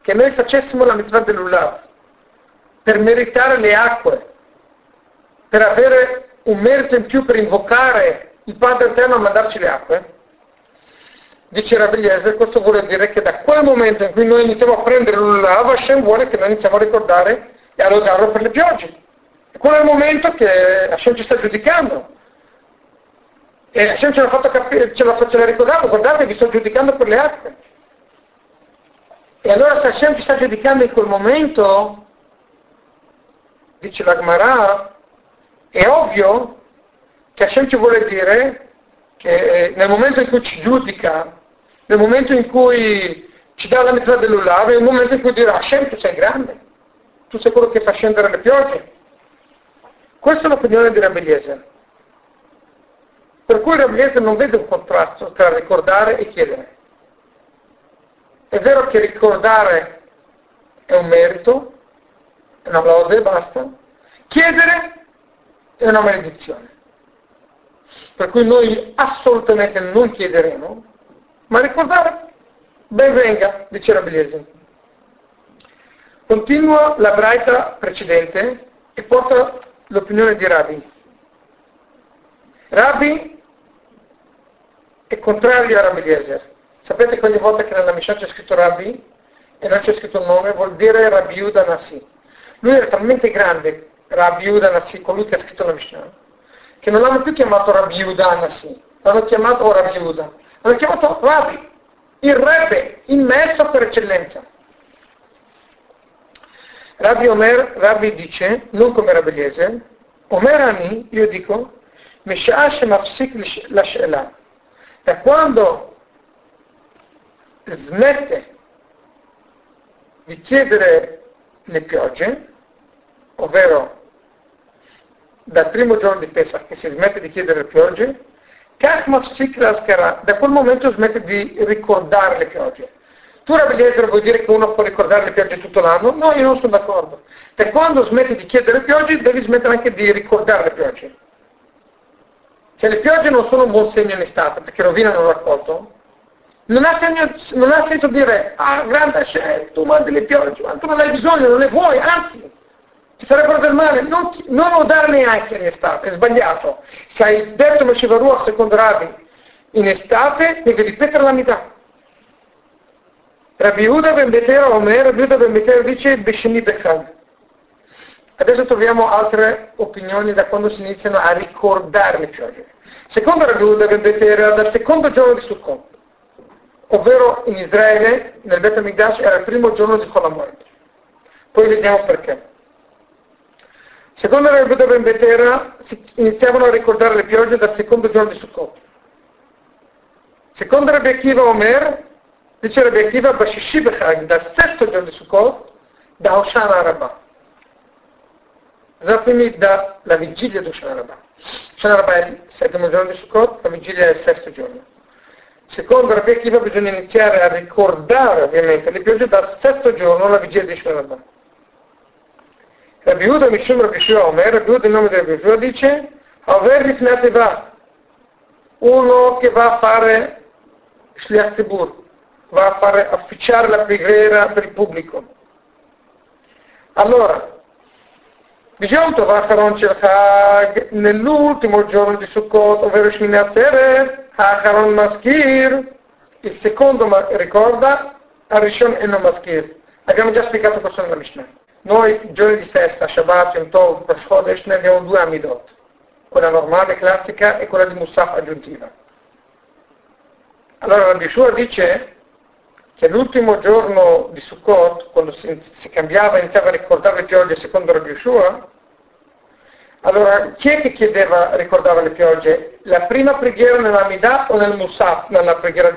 che noi facessimo la mitzvah dell'Ulav per meritare le acque, per avere un merito in più per invocare il Padre Eterno a mandarci le acque, dice Rabbi Eliezer, questo vuol dire che da quel momento in cui noi iniziamo a prendere l'Ulav, Hashem vuole che noi iniziamo a ricordare e a lodarlo per le piogge. E quello è il momento che Hashem ci sta giudicando. E Hashem ce l'ha fatto capire, ce l'ha, ce l'ha ricordato, guardate vi sto giudicando per le acque. E allora se Hashem ci sta giudicando in quel momento, dice l'Agmarà, è ovvio che Hashem ci vuole dire che eh, nel momento in cui ci giudica, nel momento in cui ci dà la mitzvah dell'Ulav, è il momento in cui dirà Hashem tu sei grande, tu sei quello che fa scendere le piogge. Questa è l'opinione di Rabbi. Per cui Rabbi Eliezer non vede un contrasto tra ricordare e chiedere. È vero che ricordare è un merito, è una lode e basta. Chiedere è una maledizione. Per cui noi assolutamente non chiederemo, ma ricordare, ben venga, dice Rabbi Eliezer. Continua la braita precedente e porta l'opinione di Rabbi. Rabbi è contrario a Rabbi Eliezer. Sapete che ogni volta che nella Mishnah c'è scritto Rabbi e non c'è scritto il nome, vuol dire Rabbi Yuda Nasi. Lui era talmente grande, Rabbi Yuda Nasi, colui che ha scritto la Mishnah, che non l'hanno più chiamato Rabbi Yuda Nasi, l'hanno chiamato Rabbi Yuda. L'hanno chiamato Rabbi, il Rebbe, il maestro per eccellenza. Rabbi Omer, Rabbi dice, non come Rabbi Eliezer, Omer Ani, io dico, Misha'ah Shemafsik la She'lah. Da quando smette di chiedere le piogge, ovvero dal primo giorno di Pesach che si smette di chiedere le piogge, da quel momento smette di ricordare le piogge. Tu Rabbi vuoi dire che uno può ricordare le piogge tutto l'anno? No, io non sono d'accordo. E quando smetti di chiedere le piogge devi smettere anche di ricordare le piogge. Se le piogge non sono un buon segno in estate perché rovinano il raccolto, non ha, segno, non ha senso dire, ah grande scelta, tu mandi le piogge, ma tu non hai bisogno, non le vuoi, anzi, ti farebbero del male, non, non odare neanche in estate, è sbagliato. Se hai detto Meshiva Ruach secondo Rabbi in estate, devi ripetere la metà. Rabbi Uda ben Betera Omer, Rabbi Uda ben Betera dice Besheni Bechad. Adesso troviamo altre opinioni da quando si iniziano a ricordare le piogge. Secondo Rabbi Uda ben Betera, dal secondo giorno di Sukkot ovvero in Israele, nel Bet HaMikdash, era il primo giorno di Cholamoed. Poi vediamo perché. Secondo la Rebbe Ben Betera iniziavano a ricordare le piogge dal secondo giorno di Sukkot. Secondo Rebbe Akiva Omer, dice Rebbe Akiva dal sesto giorno di Sukkot, da Hoshana Rabbah. Esattamente dalla vigilia di Hoshana Rabbah. Rabbah è il settimo giorno di Sukkot, la vigilia è il sesto giorno. Secondo Rabbi Akiva bisogna iniziare a ricordare ovviamente le piogge dal sesto giorno alla vigilia di Shemabah. Rabbi Uda Mishum Rabbi Shua Omer, Rabbi Uda il nome di Rabbi Shua dice Aver rifnate va uno che va a fare Shliach va a fare afficiare la preghiera per il pubblico. Allora, Bisogna Vacharon Shel Chag, nell'ultimo giorno di Sukkot, ovvero Shmini Atzeret, Maskir, il secondo ricorda, Arishon e non Maskir. Abbiamo già spiegato questo nella Mishnah. Noi, giorni di festa, Shabbat, Yom Tov, Rosh Chodesh, ne abbiamo due Amidot. Quella normale, classica, e quella di Musaf aggiuntiva. Allora Rabbi Shua dice che l'ultimo giorno di Sukkot, quando si, si cambiava, iniziava a ricordare le piogge secondo Rabbi Shua, allora, chi è che chiedeva, ricordava le piogge? La prima preghiera nella Midah o nel Musaf, nella preghiera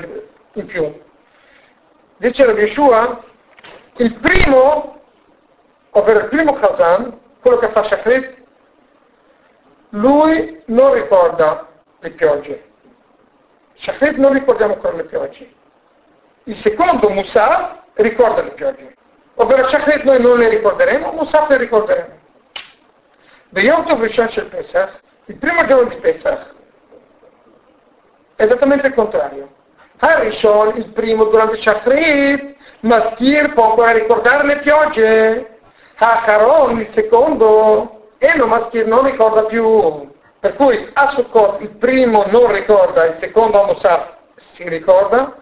in più? Dice Rabbi Yeshua, il primo, ovvero il primo Kazan, quello che fa Shachrit, lui non ricorda le piogge. Shachrit non ricordiamo ancora le piogge. Il secondo Musaf ricorda le piogge. Ovvero Shachrit noi non le ricorderemo, Musaf le ricorderemo. Rishon Shel Pesach, il primo giorno di Pesach, esattamente il contrario. Harishon, il primo durante Shachrit, Maschir può ancora ricordare le piogge. Hakaron, il secondo, e lo Maschir non ricorda più. Per cui a Sukkot il primo non ricorda, il secondo a Musaf si ricorda.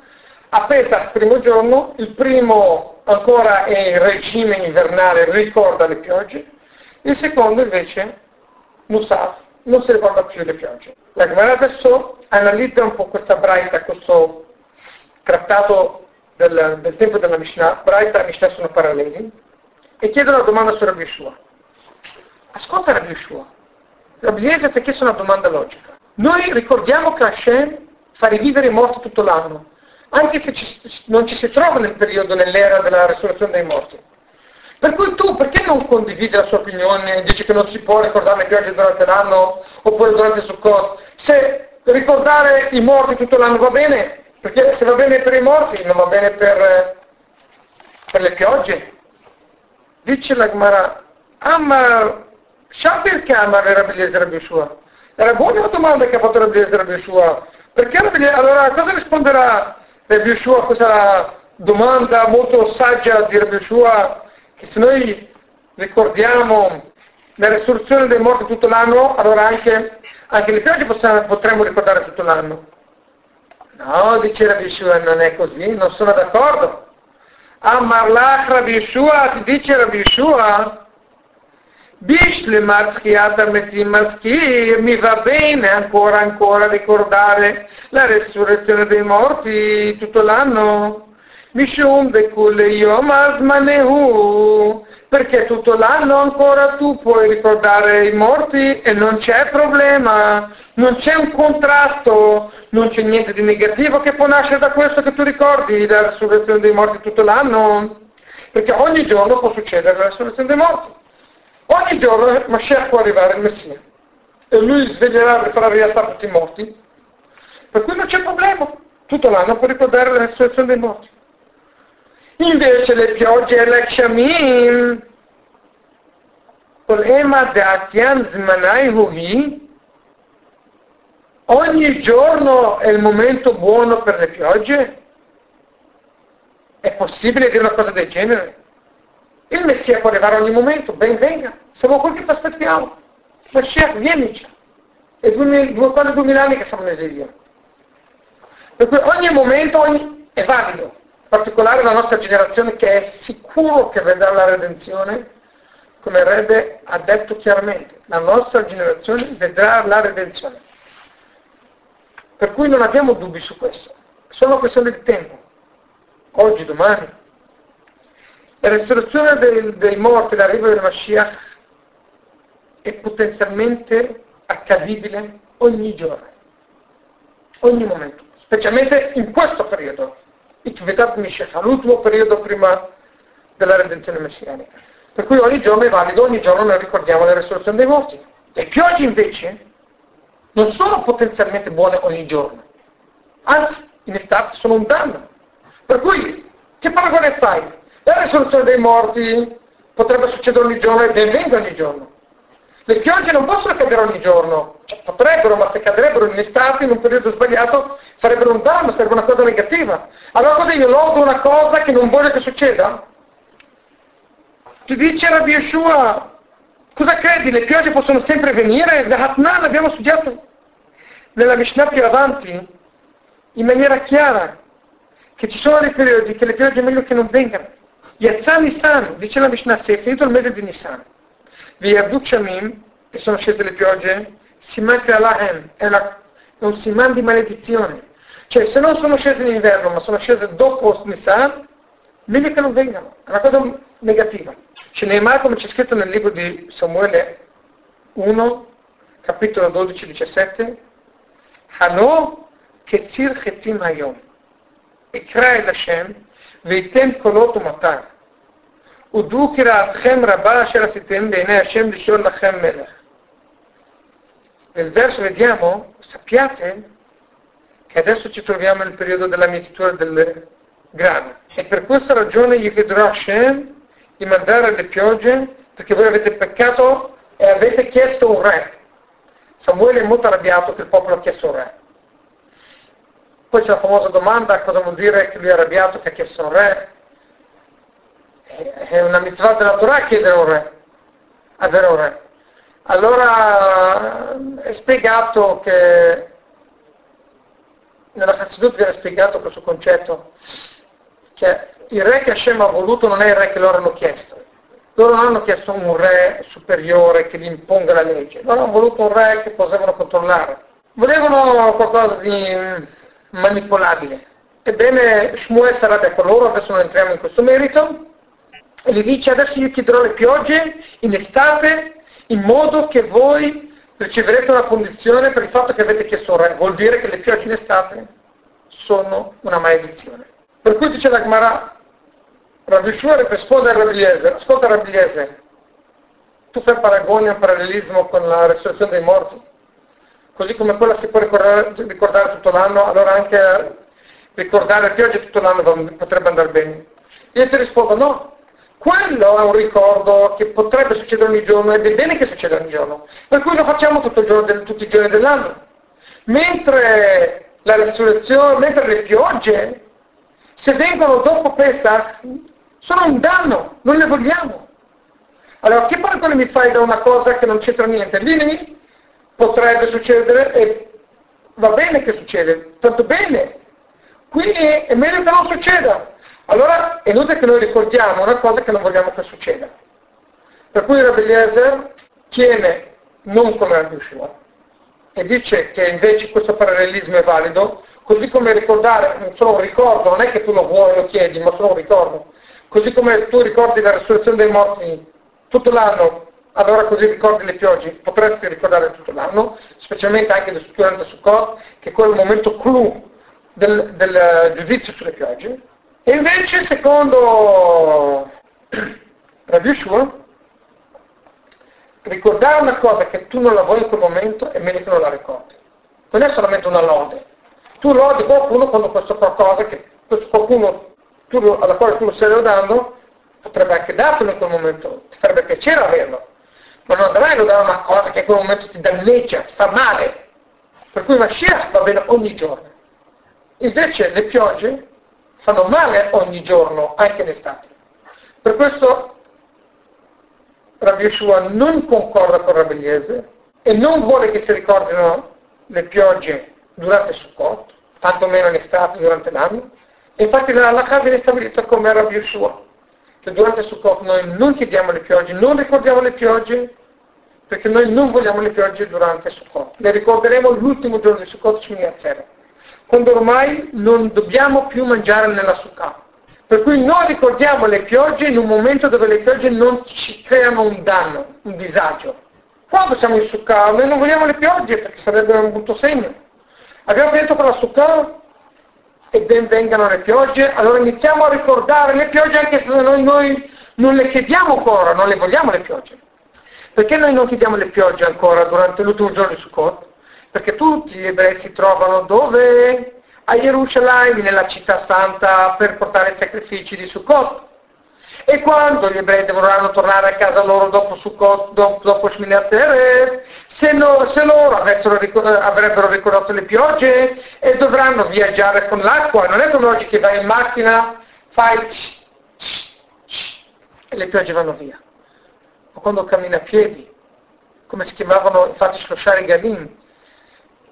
A Pesach, il primo giorno, il primo ancora è in regime invernale, ricorda le piogge. Il secondo invece, Musaf, non si ricorda più le piogge. La Gemara adesso analizza un po' questa braita, questo trattato del, del tempo della Mishnah, braita e Mishnah sono paralleli, e chiede una domanda su Rabbi Yeshua. Ascolta Rabbi Yeshua. Rabbi Eliezer ti ha chiesto una domanda logica. Noi ricordiamo che Hashem fa rivivere i morti tutto l'anno, anche se ci, non ci si trova nel periodo, nell'era della resurrezione dei morti. Per cui tu perché non condividi la sua opinione dici che non si può ricordare le piogge durante l'anno oppure durante il Sukkot? Se ricordare i morti tutto l'anno va bene, perché se va bene per i morti non va bene per, per le piogge. Dice la Gemara, Amar, sa perché Amar era Beliezer Rabbi Yeshua? Era buona la domanda che ha fatto Rabbi Eliezer Rabbi Yeshua. Perché Allora cosa risponderà Rabbi Yeshua a questa domanda molto saggia di Rabbi Yeshua? Che se noi ricordiamo la risurrezione dei morti tutto l'anno, allora anche, anche le piogge possiamo, potremmo ricordare tutto l'anno. No, dice Rabbi Yeshua, non è così, non sono d'accordo. Amarlach Rabbi Yeshua, ti dice Rabbi Yeshua, Bishlemat Chiata Metim Maschir, mi va bene ancora ancora ricordare la resurrezione dei morti tutto l'anno. Mishum de Kule Yom Asmanehu, perché tutto l'anno ancora tu puoi ricordare i morti e non c'è problema, non c'è un contrasto, non c'è niente di negativo che può nascere da questo che tu ricordi la resurrezione dei morti tutto l'anno, perché ogni giorno può succedere la resurrezione dei morti. Ogni giorno Mashiach può arrivare il Messia. E lui sveglierà e farà realtà tutti i morti, per cui non c'è problema, tutto l'anno può ricordare la resurrezione dei morti. Invece le piogge Lakshamim, ogni giorno è il momento buono per le piogge? È possibile dire una cosa del genere? Il Messia può arrivare ogni momento, ben venga, siamo qui che ti aspettiamo. Mashiach, vienici. È due, due, quasi duemila anni che siamo in esilio. Per cui ogni momento ogni, è valido particolare la nostra generazione che è sicuro che vedrà la redenzione, come Rebbe ha detto chiaramente, la nostra generazione vedrà la redenzione. Per cui non abbiamo dubbi su questo, è solo questione di tempo, oggi, domani. La resurrezione dei, dei morti, l'arrivo del Mashiach è potenzialmente accadibile ogni giorno, ogni momento, specialmente in questo periodo, Ikvetat Mishach, l'ultimo periodo prima della redenzione messianica. Per cui ogni giorno è valido, ogni giorno noi ricordiamo la resurrezione dei morti. Le piogge invece non sono potenzialmente buone ogni giorno, anzi in estate sono un danno. Per cui che paragone fai? La risurrezione dei morti potrebbe succedere ogni giorno e ben venga ogni giorno. Le piogge non possono cadere ogni giorno, cioè, potrebbero, ma se cadrebbero in estate, in un periodo sbagliato, farebbero un danno, sarebbe una cosa negativa. Allora cosa io lodo una cosa che non voglio che succeda? Ti dice Rabbi Yeshua, cosa credi? Le piogge possono sempre venire? La Hatnan abbiamo studiato nella Mishnah più avanti, in maniera chiara, che ci sono dei periodi che le piogge è meglio che non vengano. Yatzan Nisan, dice la Mishnah, se è finito il mese di Nisan, vi Abdu Shamim, e sono scese le piogge, Siman Kalahem, è, la, è un Siman di maledizione. Cioè, se non sono scese in inverno, ma sono scese dopo Nisan, meglio che non vengano. È una cosa negativa. Cioè, Ce ne è mai come c'è scritto nel libro di Samuele 1, capitolo 12-17, Hano Ketzir Chetim Hayom, Ikra El Hashem, Veitem Kolot Matar, ודעו קראתכם רבה אשר עשיתם בעיני השם לשאול לכם מלך. Nel verso vediamo, sappiate che adesso ci troviamo nel periodo della mietitura del grano. E per questa ragione gli chiederò a Hashem di mandare le piogge perché voi avete peccato e avete chiesto un re. Samuele è molto arrabbiato che il popolo ha chiesto un re. Poi c'è la famosa domanda cosa vuol dire che lui è arrabbiato che ha chiesto un re. è una mitzvah della Torah chiedere un re, avere un re. Allora è spiegato che nella Chassidut viene spiegato questo concetto, che il re che Hashem ha voluto non è il re che loro hanno chiesto. Loro non hanno chiesto un re superiore che gli imponga la legge, loro hanno voluto un re che potevano controllare. Volevano qualcosa di manipolabile. Ebbene, Shmuel sarà per loro, adesso non entriamo in questo merito, e gli dice adesso io chiederò le piogge in estate in modo che voi riceverete una condizione per il fatto che avete chiesto un re. Vuol dire che le piogge in estate sono una maledizione. Per cui dice la Gemara, Rabbi Shmuel risponde a Rabbi ascolta Rabbi Eliezer, tu fai paragoni un parallelismo con la resurrezione dei morti, così come quella si può ricordare, ricordare tutto l'anno, allora anche ricordare le piogge tutto l'anno potrebbe andare bene. Io ti rispondo no, quello è un ricordo che potrebbe succedere ogni giorno ed è bene che succeda ogni giorno. Per cui lo facciamo del, tutti i giorni dell'anno. Mentre la resurrezione, mentre le piogge, se vengono dopo Pesach, sono un danno, non le vogliamo. Allora, che paragone mi fai da una cosa che non c'entra niente? Lì potrebbe succedere e va bene che succede, tanto bene. Qui è meglio che non succeda. Allora è inutile che noi ricordiamo una cosa che non vogliamo che succeda. Per cui Rabbi Eliezer tiene non come Rabbi Shua e dice che invece questo parallelismo è valido, così come ricordare, solo un ricordo, non è che tu lo vuoi, lo chiedi, ma solo un ricordo. Così come tu ricordi la risurrezione dei morti tutto l'anno, allora così ricordi le piogge, potresti ricordare tutto l'anno, specialmente anche durante Sukkot, che è quel momento clou del, del giudizio sulle piogge, e invece, secondo Rabbi Yeshua, ricordare una cosa che tu non la vuoi in quel momento è meglio che non la ricordi. Non è solamente una lode. Tu lodi qualcuno quando questo qualcosa che questo qualcuno tu, alla quale tu lo stai lodando potrebbe anche dartelo in quel momento, ti farebbe piacere averlo. Ma non dovrai lodare una cosa che in quel momento ti danneggia, ti fa male. Per cui Mashiach va bene ogni giorno. Invece le piogge fanno male ogni giorno, anche in estate. Per questo Rabbi Yeshua non concorda con Rabbi Eliezer e non vuole che si ricordino le piogge durante Sukkot, tantomeno in estate, durante l'anno. E infatti l'Allah viene stabilito come Rabbi Yeshua, che durante Sukkot noi non chiediamo le piogge, non ricordiamo le piogge, perché noi non vogliamo le piogge durante Sukkot. Le ricorderemo l'ultimo giorno di Sukkot, Shmini Atzeret quando ormai non dobbiamo più mangiare nella succa. Per cui noi ricordiamo le piogge in un momento dove le piogge non ci creano un danno, un disagio. Quando siamo in succa, noi non vogliamo le piogge perché sarebbe un brutto segno. Abbiamo detto con la succa e ben vengano le piogge, allora iniziamo a ricordare le piogge anche se noi, noi non le chiediamo ancora, non le vogliamo le piogge. Perché noi non chiediamo le piogge ancora durante l'ultimo giorno di Sukkot? Perché tutti gli ebrei si trovano dove? A Gerusalemme, nella città santa, per portare i sacrifici di Sukkot. E quando gli ebrei dovranno tornare a casa loro dopo Sukkot, dopo, dopo Shmini se, no, se loro avrebbero ricordato le piogge e dovranno viaggiare con l'acqua, non è come oggi che vai in macchina, fai e le piogge vanno via. O quando cammina a piedi, come si chiamavano infatti Shloshari Galim,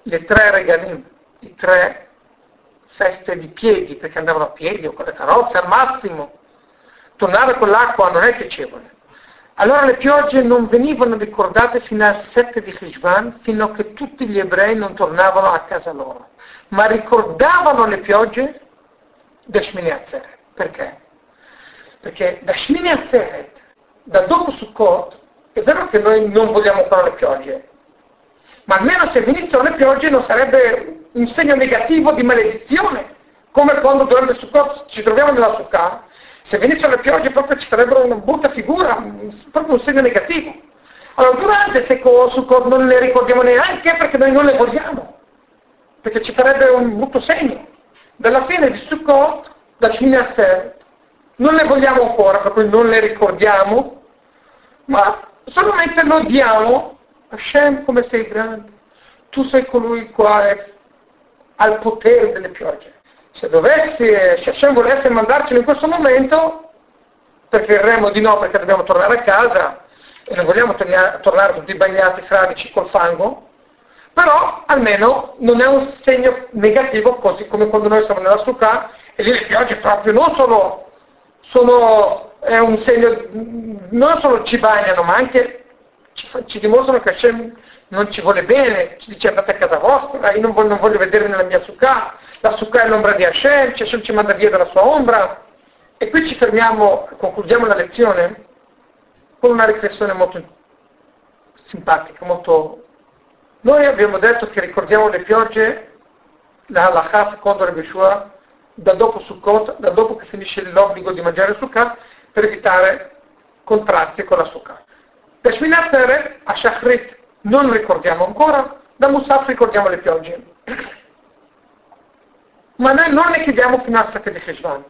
le tre regalim, i tre feste di piedi, perché andavano a piedi o con le carrozze al massimo. Tornare con l'acqua non è piacevole. Allora le piogge non venivano ricordate fino al 7 di Hishvan, fino a che tutti gli ebrei non tornavano a casa loro, ma ricordavano le piogge da Shmini Atzeret. Perché? Perché da Shmini Atzeret, da dopo Sukkot, è vero che noi non vogliamo ancora le piogge, ma almeno se venissero le piogge non sarebbe un segno negativo di maledizione, come quando durante il Sukkot ci troviamo nella Sukkah, se venissero le piogge proprio ci farebbero una brutta figura, proprio un segno negativo. Allora, durante Sukkot non le ricordiamo neanche perché noi non le vogliamo, perché ci farebbe un brutto segno. Dalla fine di Sukkot, da Shmini Atzeret, non le vogliamo ancora, cui non le ricordiamo, ma solamente lodiamo Hashem come sei grande. Tu sei colui il quale ha il potere delle piogge. Se dovessi, se Hashem volesse mandarcelo in questo momento, preferiremmo di no perché dobbiamo tornare a casa e non vogliamo tornare, tornare tutti bagnati fradici col fango, però almeno non è un segno negativo così come quando noi siamo nella Sukkah e lì le piogge proprio non solo sono, è un segno, non solo ci bagnano ma anche ci, ci dimostrano che Hashem non ci vuole bene, ci dice andate a casa vostra, io non voglio, non voglio vedere nella mia Sukkah, la Sukkah è l'ombra di Hashem, Hashem ci manda via dalla sua ombra. E qui ci fermiamo, concludiamo la lezione con una riflessione molto simpatica, molto... Noi abbiamo detto che ricordiamo le piogge, la halakha secondo le Beshua, da dopo Sukkot, da dopo che finisce l'obbligo di mangiare Sukkot, per evitare contrasti con la Sukkot. Per Shminat a Shachrit non ricordiamo ancora, da Musaf ricordiamo le piogge. [CLEARS THROAT] Ma noi non ne chiediamo fino a Sacche di Cheshvan,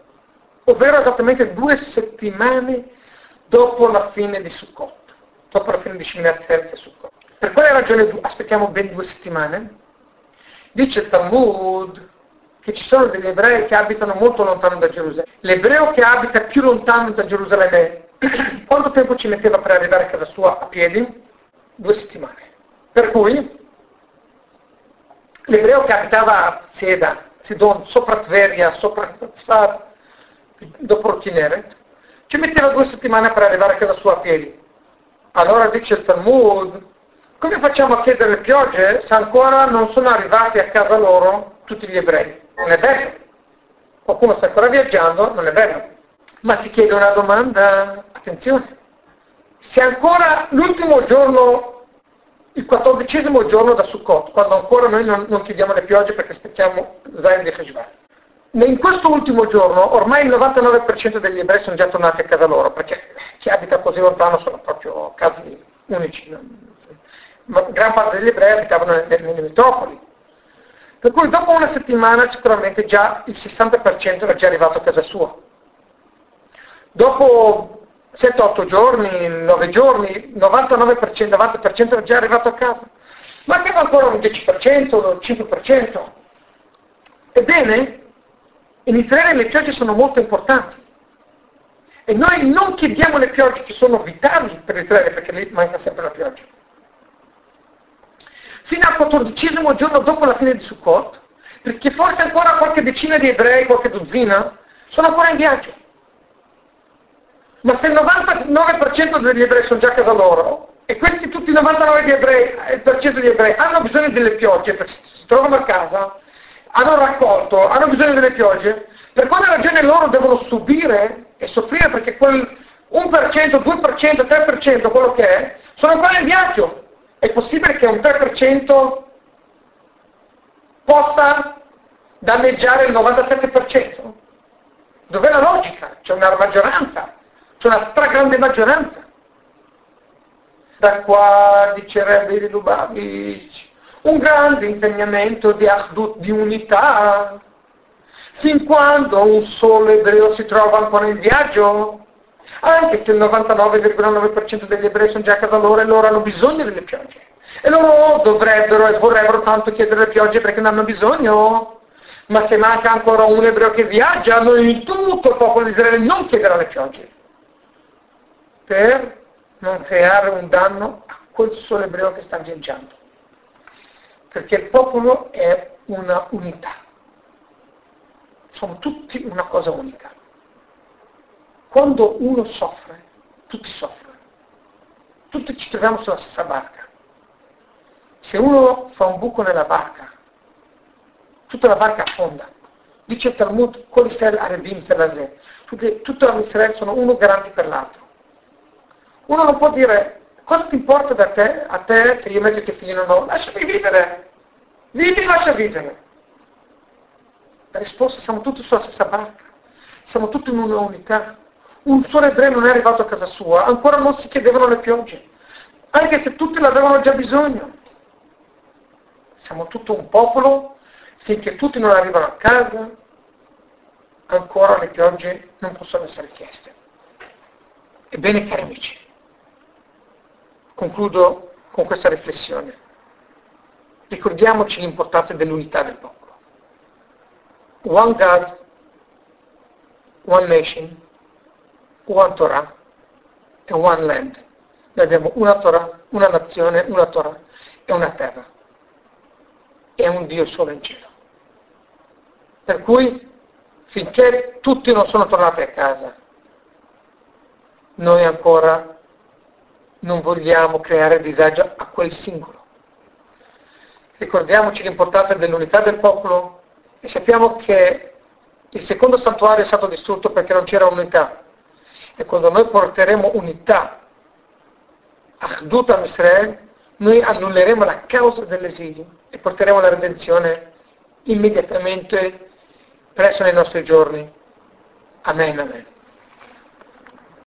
ovvero esattamente due settimane dopo la fine di Sukkot, dopo la fine di Shminat e Sukkot. Per quale ragione aspettiamo ben due settimane? Dice Talmud che ci sono degli ebrei che abitano molto lontano da Gerusalemme. L'ebreo che abita più lontano da Gerusalemme, quanto tempo ci metteva per arrivare a casa sua a piedi? Due settimane. Per cui l'ebreo che abitava a Sieda, Sidon, sopra Tveria, sopra Tzfar, dopo Kineret, ci metteva due settimane per arrivare a casa sua a piedi. Allora dice il Talmud, come facciamo a chiedere le piogge se ancora non sono arrivati a casa loro tutti gli ebrei? Non è bello. Qualcuno sta ancora viaggiando, non è bello. Ma si chiede una domanda, attenzione, se ancora l'ultimo giorno, il quattordicesimo giorno da Sukkot, quando ancora noi non, non chiediamo le piogge perché aspettiamo Zain di Heshvan, in questo ultimo giorno ormai il 99% degli ebrei sono già tornati a casa loro, perché chi abita così lontano sono proprio casi unici. Ma gran parte degli ebrei abitavano nelle metropoli. Per cui dopo una settimana sicuramente già il 60% era già arrivato a casa sua. Dopo 7-8 giorni, 9 giorni, 99%, 90% era già arrivato a casa. Mancava ancora un 10%, un 5%. Ebbene, in Israele le piogge sono molto importanti. E noi non chiediamo le piogge che sono vitali per Israele perché lì manca sempre la pioggia. Fino al quattordicesimo giorno dopo la fine di Sukkot, perché forse ancora qualche decina di ebrei, qualche dozzina, sono ancora in viaggio. Ma se il 99% degli ebrei sono già a casa loro, e questi tutti il 99% di ebrei, di ebrei hanno bisogno delle piogge perché si trovano a casa, hanno raccolto, hanno bisogno delle piogge, per quale ragione loro devono subire e soffrire perché quel 1%, 2%, 3%, quello che è, sono ancora in viaggio. È possibile che un 3% possa danneggiare il 97%? Dov'è la logica? C'è una maggioranza, c'è una stragrande maggioranza. Da qua dicerebbe il Lubavitch, un grande insegnamento di Ahdut, di unità, fin quando un solo ebreo si trova ancora in viaggio, anche se il 99,9% degli ebrei sono già a casa loro e loro hanno bisogno delle piogge. E loro dovrebbero e vorrebbero tanto chiedere le piogge perché ne hanno bisogno. Ma se manca ancora un ebreo che viaggia, noi tutto il popolo di Israele non chiederà le piogge. Per non creare un danno a quel solo ebreo che sta viaggiando perché il popolo è una unità. Sono tutti una cosa unica. Quando uno soffre, tutti soffrono. Tutti ci troviamo sulla stessa barca. Se uno fa un buco nella barca, tutta la barca affonda. Dice il Talmud, con Israele Arevim Zelazè. Tutti gli Israele sono uno garanti per l'altro. Uno non può dire Cosa ti importa da te, a te se io metto i tuoi figli o no? Lasciami vivere. Vivi, lascia vivere. La risposta, siamo tutti sulla stessa barca. Siamo tutti in una unità. Un solo ebreo non è arrivato a casa sua, ancora non si chiedevano le piogge. anche se tutti l'avevano già bisogno. Siamo tutto un popolo, finché tutti non arrivano a casa, ancora le piogge non possono essere chieste. Ebbene, cari amici, concludo con questa riflessione. Ricordiamoci l'importanza dell'unità del popolo. One God, one nation, one Torah e one land. Noi abbiamo una Torah, una nazione, una Torah e una terra. E un Dio solo in cielo. Per cui, finché tutti non sono tornati a casa, noi ancora non vogliamo creare disagio a quel singolo. Ricordiamoci l'importanza dell'unità del popolo e sappiamo che il secondo santuario è stato distrutto perché non c'era unità. E quando noi porteremo unità Achdut Am Israel, noi annulleremo la causa dell'esilio e porteremo la redenzione immediatamente presso nei nostri giorni. Amen, amen.